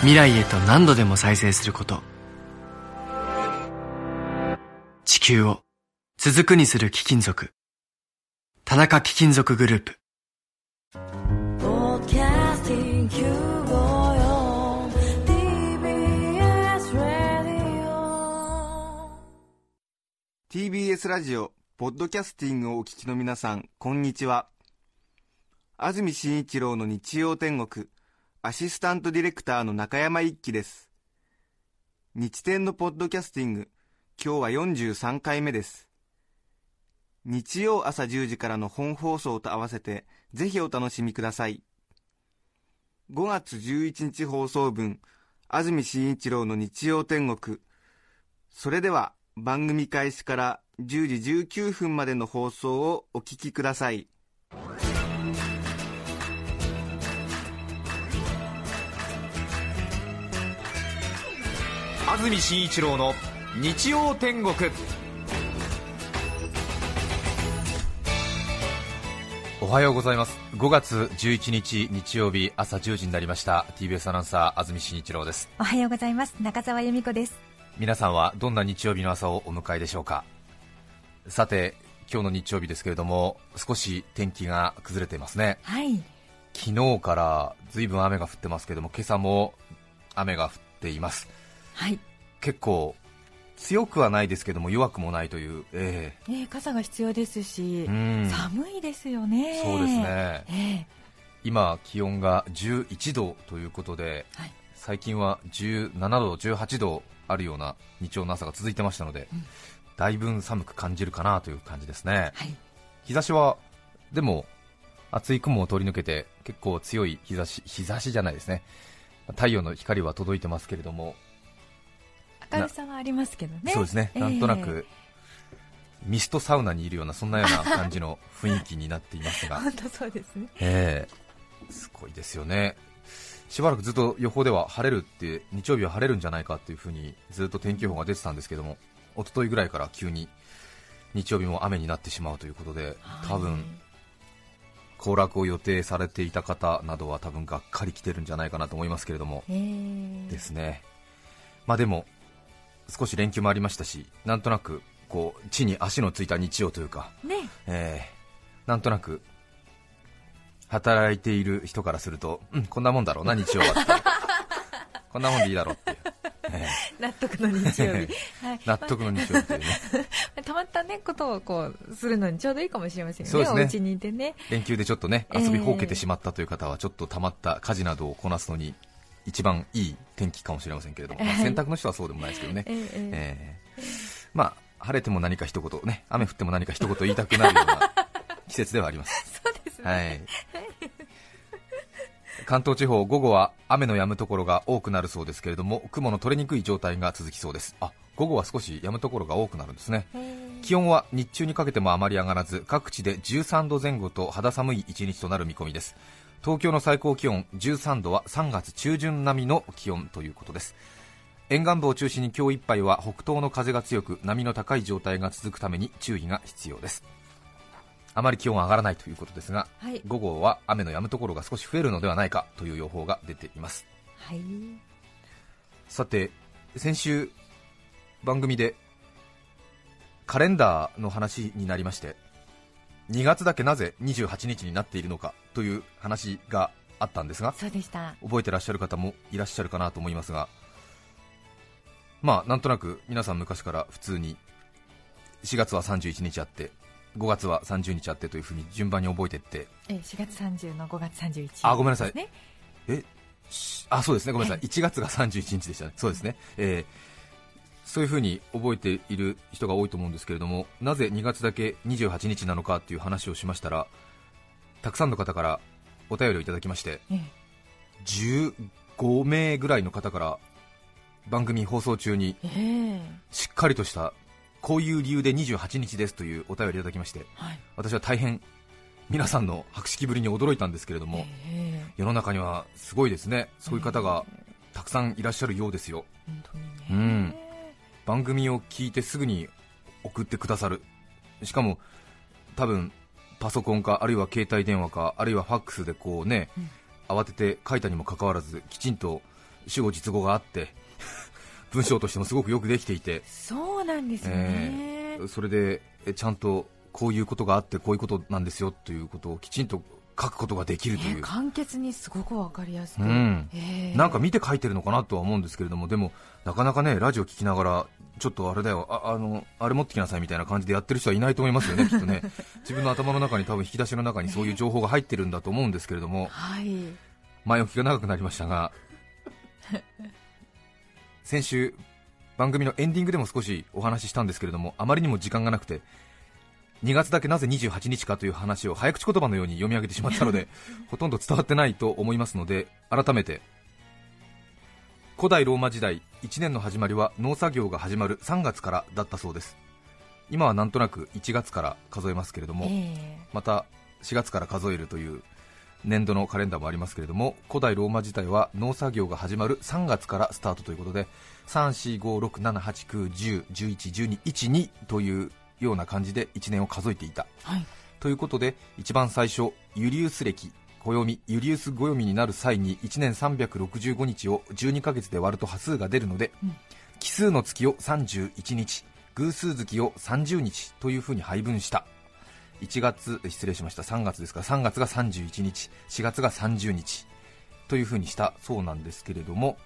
未来へと何度でも再生すること。地球を続くにする貴金属。田中貴金属グループ。Broadcasting Q54 TBS Radio TBS ラジオ、ポッドキャスティングをお聞きの皆さん、こんにちは。安住紳一郎の日曜天国、アシスタントディレクターの中山一輝です。日天のポッドキャスティング、今日は43回目です。日曜朝10時からの本放送と合わせて、ぜひお楽しみください。5月11日放送分、安住紳一郎の日曜天国、それでは番組開始から10時19分までの放送をお聞きください安住紳一郎の日曜天国。おはようございます。5月11日日曜日朝10時になりました。TBS アナウンサー安住紳一郎です。おはようございます。中澤由美子です。皆さんはどんな日曜日の朝をお迎えでしょうか？さて今日の日曜日ですけれども少し天気が崩れていますね。はい。昨日からずいぶん雨が降ってますけれども今朝も雨が降っています。はい、結構強くはないですけども弱くもないという、えね、傘が必要ですし、うん。寒いですよね。そうですね。え今、気温が11度ということで、はい。最近は17度、18度あるような日曜の朝が続いてましたので、うん。だいぶ寒く感じるかなという感じですね、はい。日差しはでも厚い雲を通り抜けて結構強い日差し日差しじゃないですね。太陽の光は届いてますけれども、明るさはありますけどね。そうですね、ええ。なんとなくミストサウナにいるようなそんなような感じの雰囲気になっていますが。本当そうですね。ええ。すごいですよね、しばらくずっと予報では晴れるって、日曜日は晴れるんじゃないかっていうふうにずっと天気予報が出てたんですけども、一昨日ぐらいから急に日曜日も雨になってしまうということで、多分行楽を予定されていた方などは多分がっかり来てるんじゃないかなと思いますけれども、ええ。ですね、まあでも少し連休もありましたし、なんとなくこう地に足のついた日曜というか、ね。えーなんとなく働いている人からすると、うん、こんなもんだろうな、日曜はって、こんなもんでいいだろうっていう、え納得の日曜日、はい。ー納得の日曜っていうね、まあたまったねことをこうするのにちょうどいいかもしれませんよねそうですね。お家にいてね。連休でちょっとねえー遊びほうけてしまったという方は、ちょっとたまった家事などをこなすのに一番いい天気かもしれませんけれども、まあはい 洗濯の人はそうでもないですけどね。ええええーまあ、晴れても何か一言、ね、雨降っても何か一言言いたくなるような 季節ではあります。そうですね、はい、関東地方、午後は雨の止むところが多くなるそうですけれども、雲の取れにくい状態が続きそうです。あ午後は少し止むところが多くなるんですね。ええ気温は日中にかけてもあまり上がらず各地で13度前後と肌寒い一日となる見込みです東京の最高気温13度は3月中旬並みの気温ということです。沿岸部を中心に今日いっぱいは北東の風が強く波の高い状態が続くために注意が必要です。あまり気温は上がらないということですがはい。午後は雨の止むところが少し増えるのではないかという予報が出ています。はい。さて先週番組でカレンダーの話になりまして2月だけなぜ28日になっているのかという話があったんですがそうでした。覚えてらっしゃる方もいらっしゃるかなと思いますがまあなんとなく皆さん昔から普通に4月は31日あって5月は30日あってというふうに順番に覚えていって。ええ4月30の5月31あごめんなさい。ねえしあそうですね、ごめんなさい、1月が31日でしたね、そうですね、えーそういうふうに覚えている人が多いと思うんですけれども、なぜ2月だけ28日なのかという話をしましたら、たくさんの方からお便りをいただきまして、ええ。15名ぐらいの方から番組放送中にええ。しっかりとしたこういう理由で28日ですというお便りいただきましてはい。私は大変皆さんの博識ぶりに驚いたんですけれども、ええ世の中にはすごいですね。そういう方がたくさんいらっしゃるようですよ。本当にね。うん番組を聞いてすぐに送ってくださる。しかも多分パソコンかあるいは携帯電話かあるいはファックスでこうね、うん。慌てて書いたにもかかわらずきちんと主語実語があって 文章としてもすごくよくできていて。そうなんですよね、それでえちゃんとこういうことがあってこういうことなんですよということをきちんと書くことができるという、ね簡潔にすごくわかりやすく、うん。ええなんか見て書いてるのかなとは思うんですけれども、でもなかなかねラジオ聞きながら、ちょっとあれだよ、ああのあれ持ってきなさいみたいな感じでやってる人はいないと思いますよね、きっとね、自分の頭の中に多分引き出しの中にそういう情報が入ってるんだと思うんですけれども、はい。前置きが長くなりましたが、先週、番組のエンディングでも少しお話ししたんですけれども、あまりにも時間がなくて、2月だけなぜ28日かという話を早口言葉のように読み上げてしまったので、ほとんど伝わってないと思いますので、改めて、古代ローマ時代、1年の始まりは農作業が始まる3月からだったそうです。今はなんとなく1月から数えますけれども、えまた4月から数えるという年度のカレンダーもありますけれども古代ローマ時代は農作業が始まる3月からスタートということで345678910111212というような感じで1年を数えていた。えはい。ということで一番最初ユリウス暦暦ユリウス暦になる際に1年365日を12ヶ月で割ると波数が出るので、うん。奇数の月を31日偶数月を30日というふうに配分した。1月失礼しました。3月ですか。ら3月が31日4月が30日というふうにしたそうなんですけれども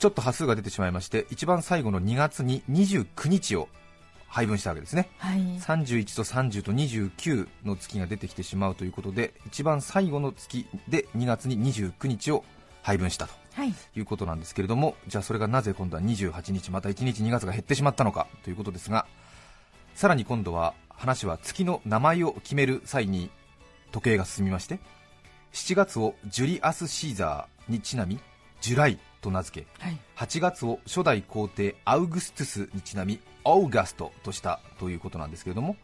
ちょっと波数が出てしまいまして一番最後の2月に29日を配分したわけですね。はい。31と30と29の月が出てきてしまうということで一番最後の月で2月に29日を配分したとはい。いうことなんですけれどもじゃあそれがなぜ今度は28日また1日2月が減ってしまったのかということですがさらに今度は話は月の名前を決める際に時計が進みまして7月をジュリアス・シーザーにちなみジュライと名付けはい。8月を初代皇帝アウグストゥスにちなみオーガストとしたということなんですけれども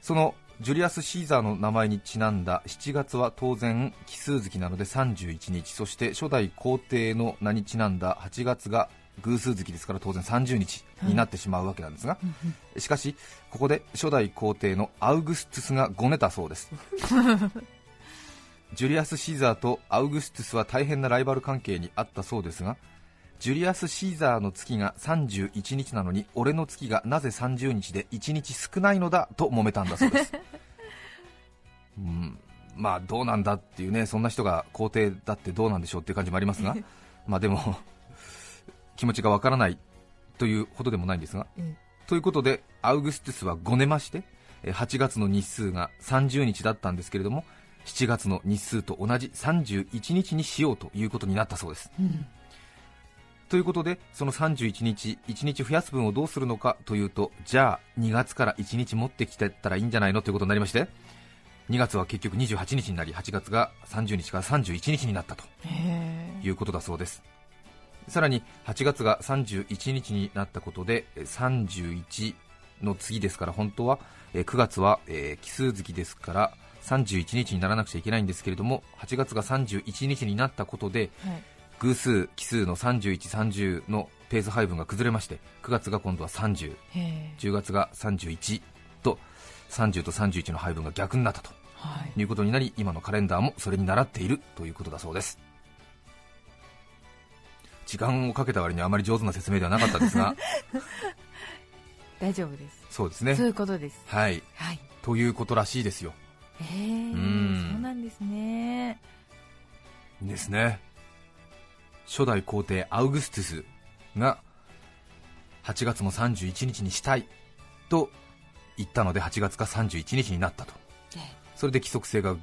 そのジュリアス・シーザーの名前にちなんだ7月は当然奇数月なので31日そして初代皇帝の名にちなんだ8月が偶数月ですから当然30日になってしまうわけなんですが、しかしここで初代皇帝のアウグストゥスがごねたそうです ジュリアス・シーザーとアウグストゥスは大変なライバル関係にあったそうですがジュリアス・シーザーの月が31日なのに俺の月がなぜ30日で1日少ないのだと揉めたんだそうです、うん、まあどうなんだっていうねそんな人が皇帝だってどうなんでしょうっていう感じもありますが まあでも気持ちがわからないというほどでもないんですが、うん。ということでアウグストゥスはごねましてえー8月の日数が30日だったんですけれども7月の日数と同じ31日にしようということになったそうです。うん。ということでその31日1日増やす分をどうするのかというとじゃあ2月から1日持ってきてったらいいんじゃないのということになりまして2月は結局28日になり8月が30日から31日になったということだそうです。さらに8月が31日になったことでえー31の次ですから本当はえー9月はえー奇数月ですから31日にならなくちゃいけないんですけれども8月が31日になったことではい。偶数奇数の31、30のペース配分が崩れまして9月が今度は30、へえ。10月が31と30と31の配分が逆になったと。はい。いうことになり今のカレンダーもそれに倣っているということだそうです。時間をかけた割にはあまり上手な説明ではなかったですが。大丈夫です。そうですね。そういうことです。はい。はい。ということらしいですよへえん。そうなんですね。ですね。初代皇帝アウグストゥスが8月も31日にしたいと言ったので8月が31日になったと。えそれで規則性が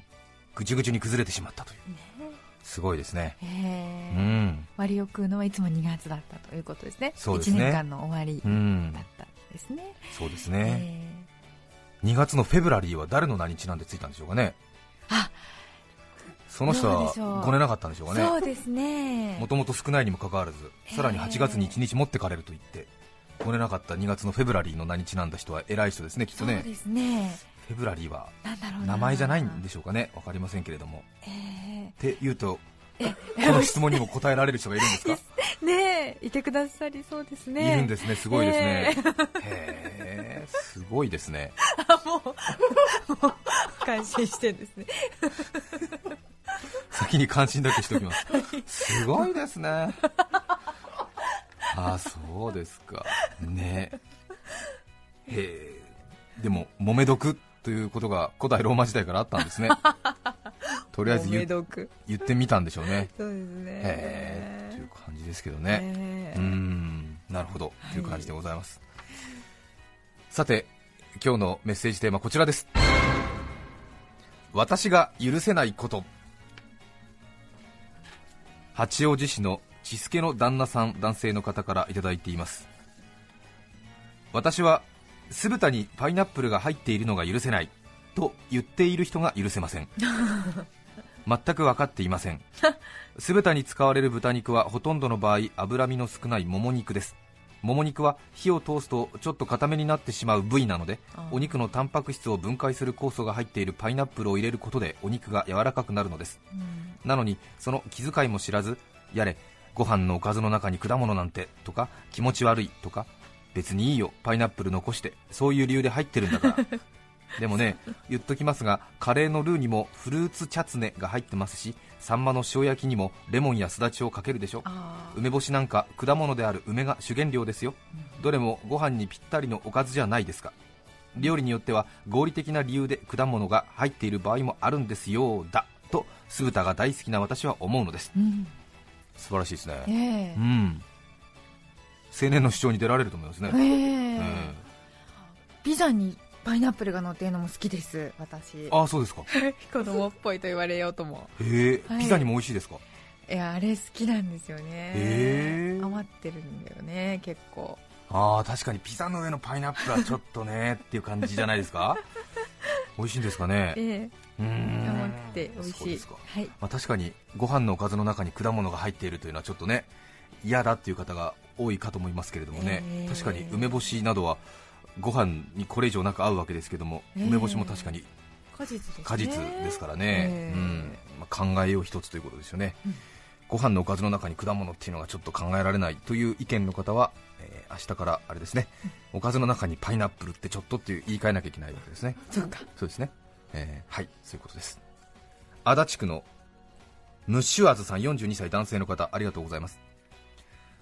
ぐちゅぐちゅに崩れてしまったという。すごいですね。へうえん。割を食うのはいつも2月だったということですね。そうですね。1年間の終わりうんだったんですね、そうですね、え2月のフェブラリーは誰の名にちなんでついたんでしょうかね。あその人はどうでしょう。来れなかったんでしょうかね。そうですね。もともと少ないにもかかわらずさらに8月に1日持ってかれると言って来れなかった2月のフェブラリーの名にちなんだ人は偉い人ですねきっとね。そうですね。フェブラリーは名前じゃないんでしょうかね。分かりませんけれども。えって言うとこの質問にも答えられる人がいるんですか？ー。ねえいてくださりそうですね。いるんですね。すごいですね、へえすごいですね。感心してんですね。先に関心だけしておきます。すごいですね。あそうですか。ね。へえ。でも揉め毒ということが古代ローマ時代からあったんですね。とりあえずお言ってみたんでしょうね。そうですね。へえ。という感じですけどね、ねうーん。なるほど、という感じでございますさて今日のメッセージテーマこちらです。私が許せないこと。八王子市の千助の旦那さん男性の方からいただいています。私は酢豚にパイナップルが入っているのが許せない。と言っている人が許せません。全く分かっていません。酢豚に使われる豚肉はほとんどの場合脂身の少ないもも肉ですもも肉は火を通すとちょっと固めになってしまう部位なのであお肉のタンパク質を分解する酵素が入っているパイナップルを入れることでお肉が柔らかくなるのです。うん。なのにその気遣いも知らずやれご飯のおかずの中に果物なんてとか気持ち悪いとか別にいいよパイナップル残してそういう理由で入ってるんだから でもね言っときますがカレーのルーにもフルーツチャツネが入ってますしサンマの塩焼きにもレモンやすだちをかけるでしょ。梅干しなんか果物である梅が主原料ですよ。どれもご飯にぴったりのおかずじゃないですか。料理によっては合理的な理由で果物が入っている場合もあるんですよだと酢豚が大好きな私は思うのです。うん。素晴らしいですね。えうん。青年の主張に出られると思いますね、ええ。ええピザにパイナップルが乗ってるのも好きです私。えああそうですか。子供っぽいと言われようとも。へえはい。ピザにも美味しいですか？いやあれ好きなんですよね。余ってるんだよね結構。ああ確かにピザの上のパイナップルはちょっとね っていう感じじゃないですか？美味しいんですかね？ええ。ん。余って美味しい。はい。まあ、確かにご飯のおかずの中に果物が入っているというのはちょっとね嫌だっていう方が多いかと思いますけれどもね、えー確かに梅干しなどはご飯にこれ以上なく合うわけですけども、えー梅干しも確かに果実ですね。果実ですからね、えーうん。まあ、考えよう一つということですよね、うん。ご飯のおかずの中に果物っていうのがちょっと考えられないという意見の方は、えー明日からあれですね、おかずの中にパイナップルってちょっとっていう言い換えなきゃいけないわけですね。そうか。そうですね、えーはい。そういうことです。足立区のムッシュアズさん42歳男性の方ありがとうございます。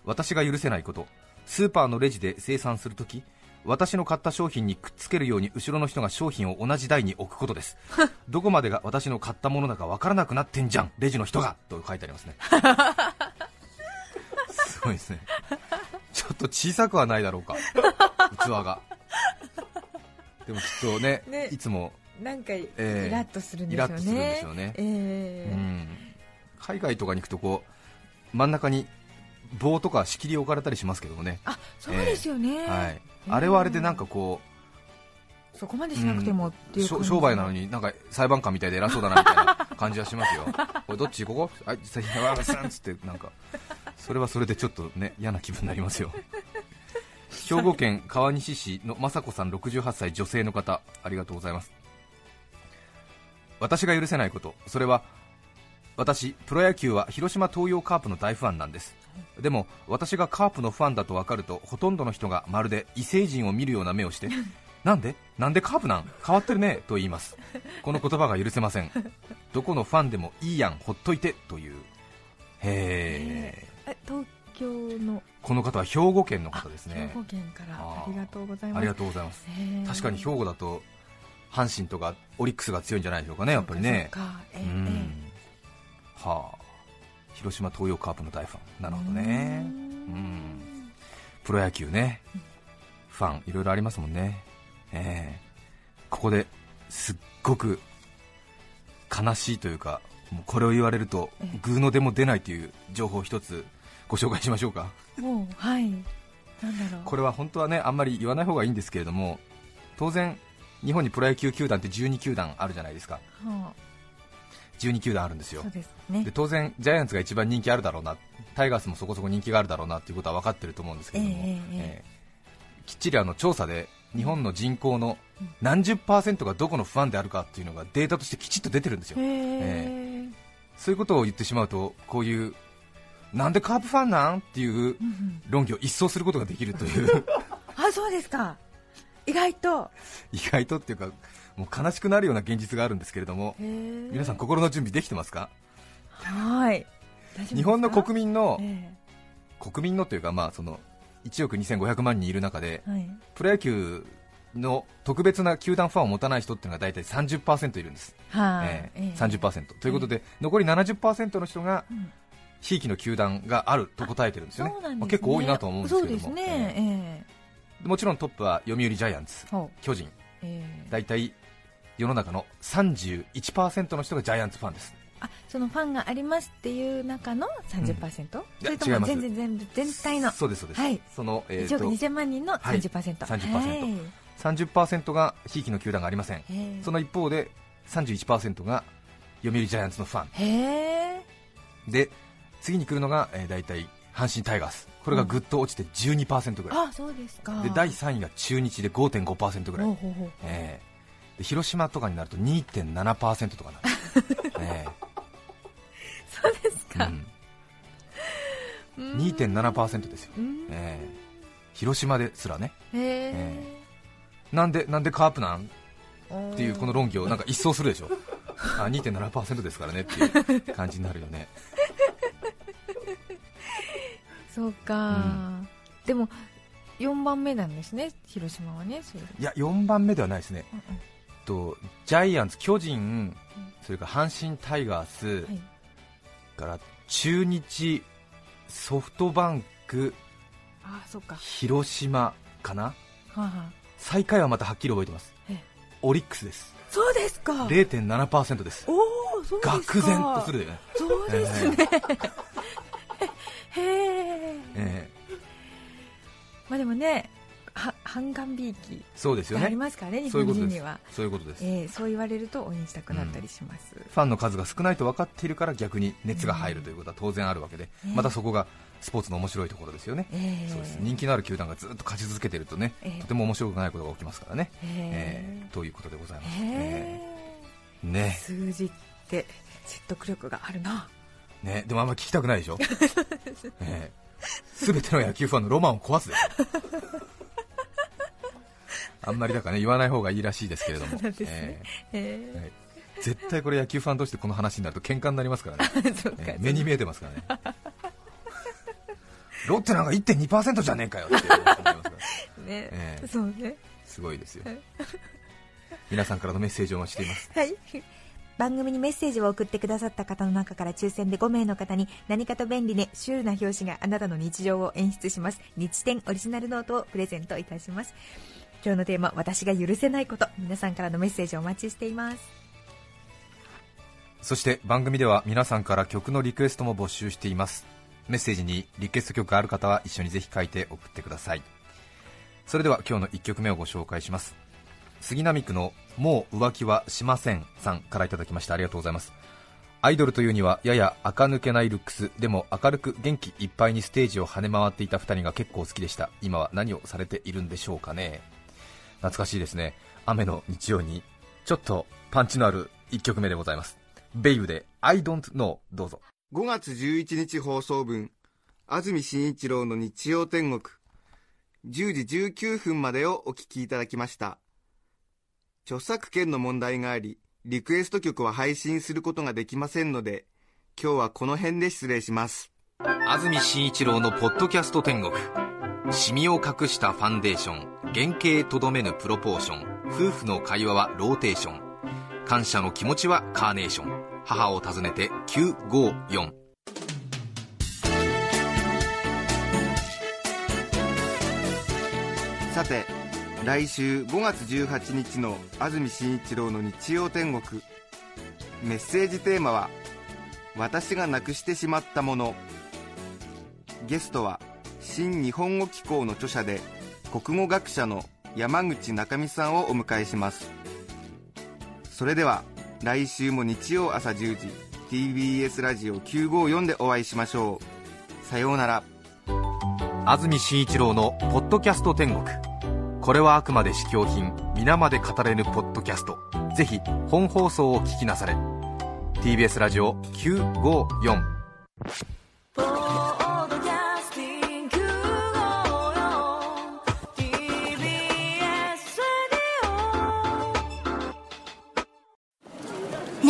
私が許せないこと。スーパーのレジで生産するとき私の買った商品にくっつけるように後ろの人が商品を同じ台に置くことです。どこまでが私の買ったものだかわからなくなってんじゃん。レジの人が。と書いてありますね。すごいですね。ちょっと小さくはないだろうか。器が。でもきっとねね。いつもなんかイえーラッとするんでしょうね。イラッとするんでしょうね。ええうん。海外とかに行くとこう真ん中に棒とか仕切り置かれたりしますけどもね、あそうですよね、はい、うん。あれはあれでなんかこそこまでしなくてもってう、いう感じしょ商売なのになんか裁判官みたいで偉そうだなみたいな感じはしますよ。これどっちここ？あさわーさんっつってなんか。それはそれでちょっとね嫌な気分になりますよ。兵庫県川西市の雅子さん68歳女性の方ありがとうございます。私が許せないこと。それは私プロ野球は広島東洋カープの大ファンなんです。でも私がカープのファンだと分かるとほとんどの人がまるで異星人を見るような目をして なんで？なんでカープなん？変わってるねと言います。この言葉が許せません。どこのファンでもいいやんほっといてという。へええ東京の？この方は兵庫県のあ方ですね。兵庫県から。ありがとうございます。ありがとうございます。確かに兵庫だと阪神とかオリックスが強いんじゃないでしょうかねやっぱりね。そうはあ。広島東洋カープの大ファン。なるほどね。うん。プロ野球ね。ファンいろいろありますもんね。ええ。ここですっごく悲しいというかもうこれを言われるとええ。グーの出も出ないという情報を一つご紹介しましょうか。もうはい。なんだろう。これは本当はねあんまり言わない方がいいんですけれども当然日本にプロ野球球団って12球団あるじゃないですか。は12球団あるんですよ。ね。で当然、ジャイアンツが一番人気あるだろうな、タイガースもそこそこ人気があるだろうなということは分かってると思うんですけれども、えええええーきっちりあの調査で日本の人口の何十パーセントがどこのファンであるかっていうのがデータとしてきちっと出てるんですよ、へえ。えそういうことを言ってしまうと、こういうなんでカープファンなんっていう論議を一掃することができるという、あそうですか。意外と。意外とっていうか、もう悲しくなるような現実があるんですけれども、皆皆さん、心の準備できてますか？はい。日本の国民の、え国民のというか、まあ、その1億2500万人いる中で、えはい。プロ野球の特別な球団ファンを持たない人っていうのが大体30%いるんです、はい、ええええ。30%ということで、残り70%の人がうん。ひいきの球団があると答えてるんですよね。ね。まあ結構多いなとは思うんですけれども。ね、ええ。えもちろんトップは読売ジャイアンツ巨人。ええ。大体世の中の31%の人がジャイアンツファンです。あそのファンがありますっていう中の30%、そいやれとも全然全部全体の？そうですそうです、はい。その、えー1億と2000万人のはい。30%、30%はい30%がひいきの球団がありません。その一方で31%が読売ジャイアンツのファン。へえで次に来るのが、えー、大体阪神タイガース。これがぐっと落ちて12%ぐらい、あそうですか。で第3位が中日で5.5%ぐらい、ほうほうほう。えー。で広島とかになると2.7%とかなる、え。そうですか、ーうん、2.7%ですよ、広島ですらね。へええ。なんでなんでカープなん？っていうこの論議をなんか一掃するでしょ。あ2.7%ですからねっていう感じになるよね。そうか、うん。でも4番目なんですね広島はねいや4番目ではないですね。うんとジャイアンツ、巨人、それから阪神タイガース、から中日、ソフトバンク、あそっか。は広島かな、あ、はあ、最下位はまたはっきり覚えてます。ええ、オリックスです、そうですか。0.7%です、おおそうですか。愕然とするよね、そうですね、へええ。まあでもねは半眼びいきそうですよがありね、ますからね日そういうことです。本人には、そういうことです、えーそう言われると応援したくなったりします、ファンの数が少ないと分かっているから逆に熱が入るということは当然あるわけで、うんまたそこがスポーツの面白いところですよね。えー。そうです。人気のある球団がずっと勝ち続けているとね、ええとても面白くないことが起きますからね、ええー。ということでございます。ー。えへー。ね。ー数字って説得力があるな。ね、でもあんまり聞きたくないでしょ、えー、全ての野球ファンのロマンを壊すでしょ？あんまりだからね言わない方がいいらしいですけれども、ね。ええー。はい。絶対これ野球ファンとしてこの話になると喧嘩になりますからね、えー目に見えてますからね。ロッテなんか1.2%じゃねえかよって思いますからね、ええそうね。すごいですよ。皆さんからのメッセージをお待ちしています。はい。番組にメッセージを送ってくださった方の中から抽選で5名の方に何かと便利でシュールな表紙があなたの日常を演出します。日展オリジナルノートをプレゼントいたします今日のテーマ私が許せないこと。皆さんからのメッセージをお待ちしています。そして番組では皆さんから曲のリクエストも募集しています。メッセージにリクエスト曲がある方は一緒にぜひ書いて送ってください。それでは今日の1曲目をご紹介します。杉並区のもう浮気はしませんさんからいただきましたありがとうございます。アイドルというにはやや垢抜けないルックス。でも明るく元気いっぱいにステージを跳ね回っていた2人が結構好きでした。今は何をされているんでしょうかね。懐かしいですね。雨の日曜にちょっとパンチのある1曲目でございます。ベイブで I don't know どうぞ。5月11日放送分安住紳一郎の日曜天国。10時19分までをお聞きいただきました。著作権の問題がありリクエスト曲は配信することができませんので今日はこの辺で失礼します。安住紳一郎のポッドキャスト天国シミを隠したファンデーション原型とどめぬプロポーション夫婦の会話はローテーション。感謝の気持ちはカーネーション。母を訪ねて954さて来週5月18日の安住紳一郎の日曜天国。メッセージテーマは「私がなくしてしまったもの」ゲストは新日本語機構の著者で国語学者の山口中美さんをお迎えします。それでは来週も日曜朝10時 TBS ラジオ954でお会いしましょう。さようなら。安住紳一郎の「ポッドキャスト天国」これはあくまで試供品皆まで語れぬポッドキャスト。ぜひ本放送を聞きなされ。TBS ラジオ954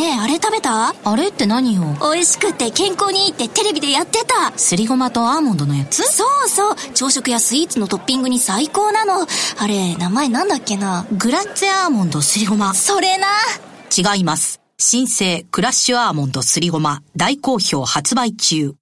ねえ、あれ食べた？あれって何よ？美味しくて健康にいいってテレビでやってた。すりごまとアーモンドのやつ？そうそう。朝食やスイーツのトッピングに最高なの。あれ、名前なんだっけな？グラッツェアーモンドすりごま。それな。違います。新生クラッシュアーモンドすりごま。大好評発売中。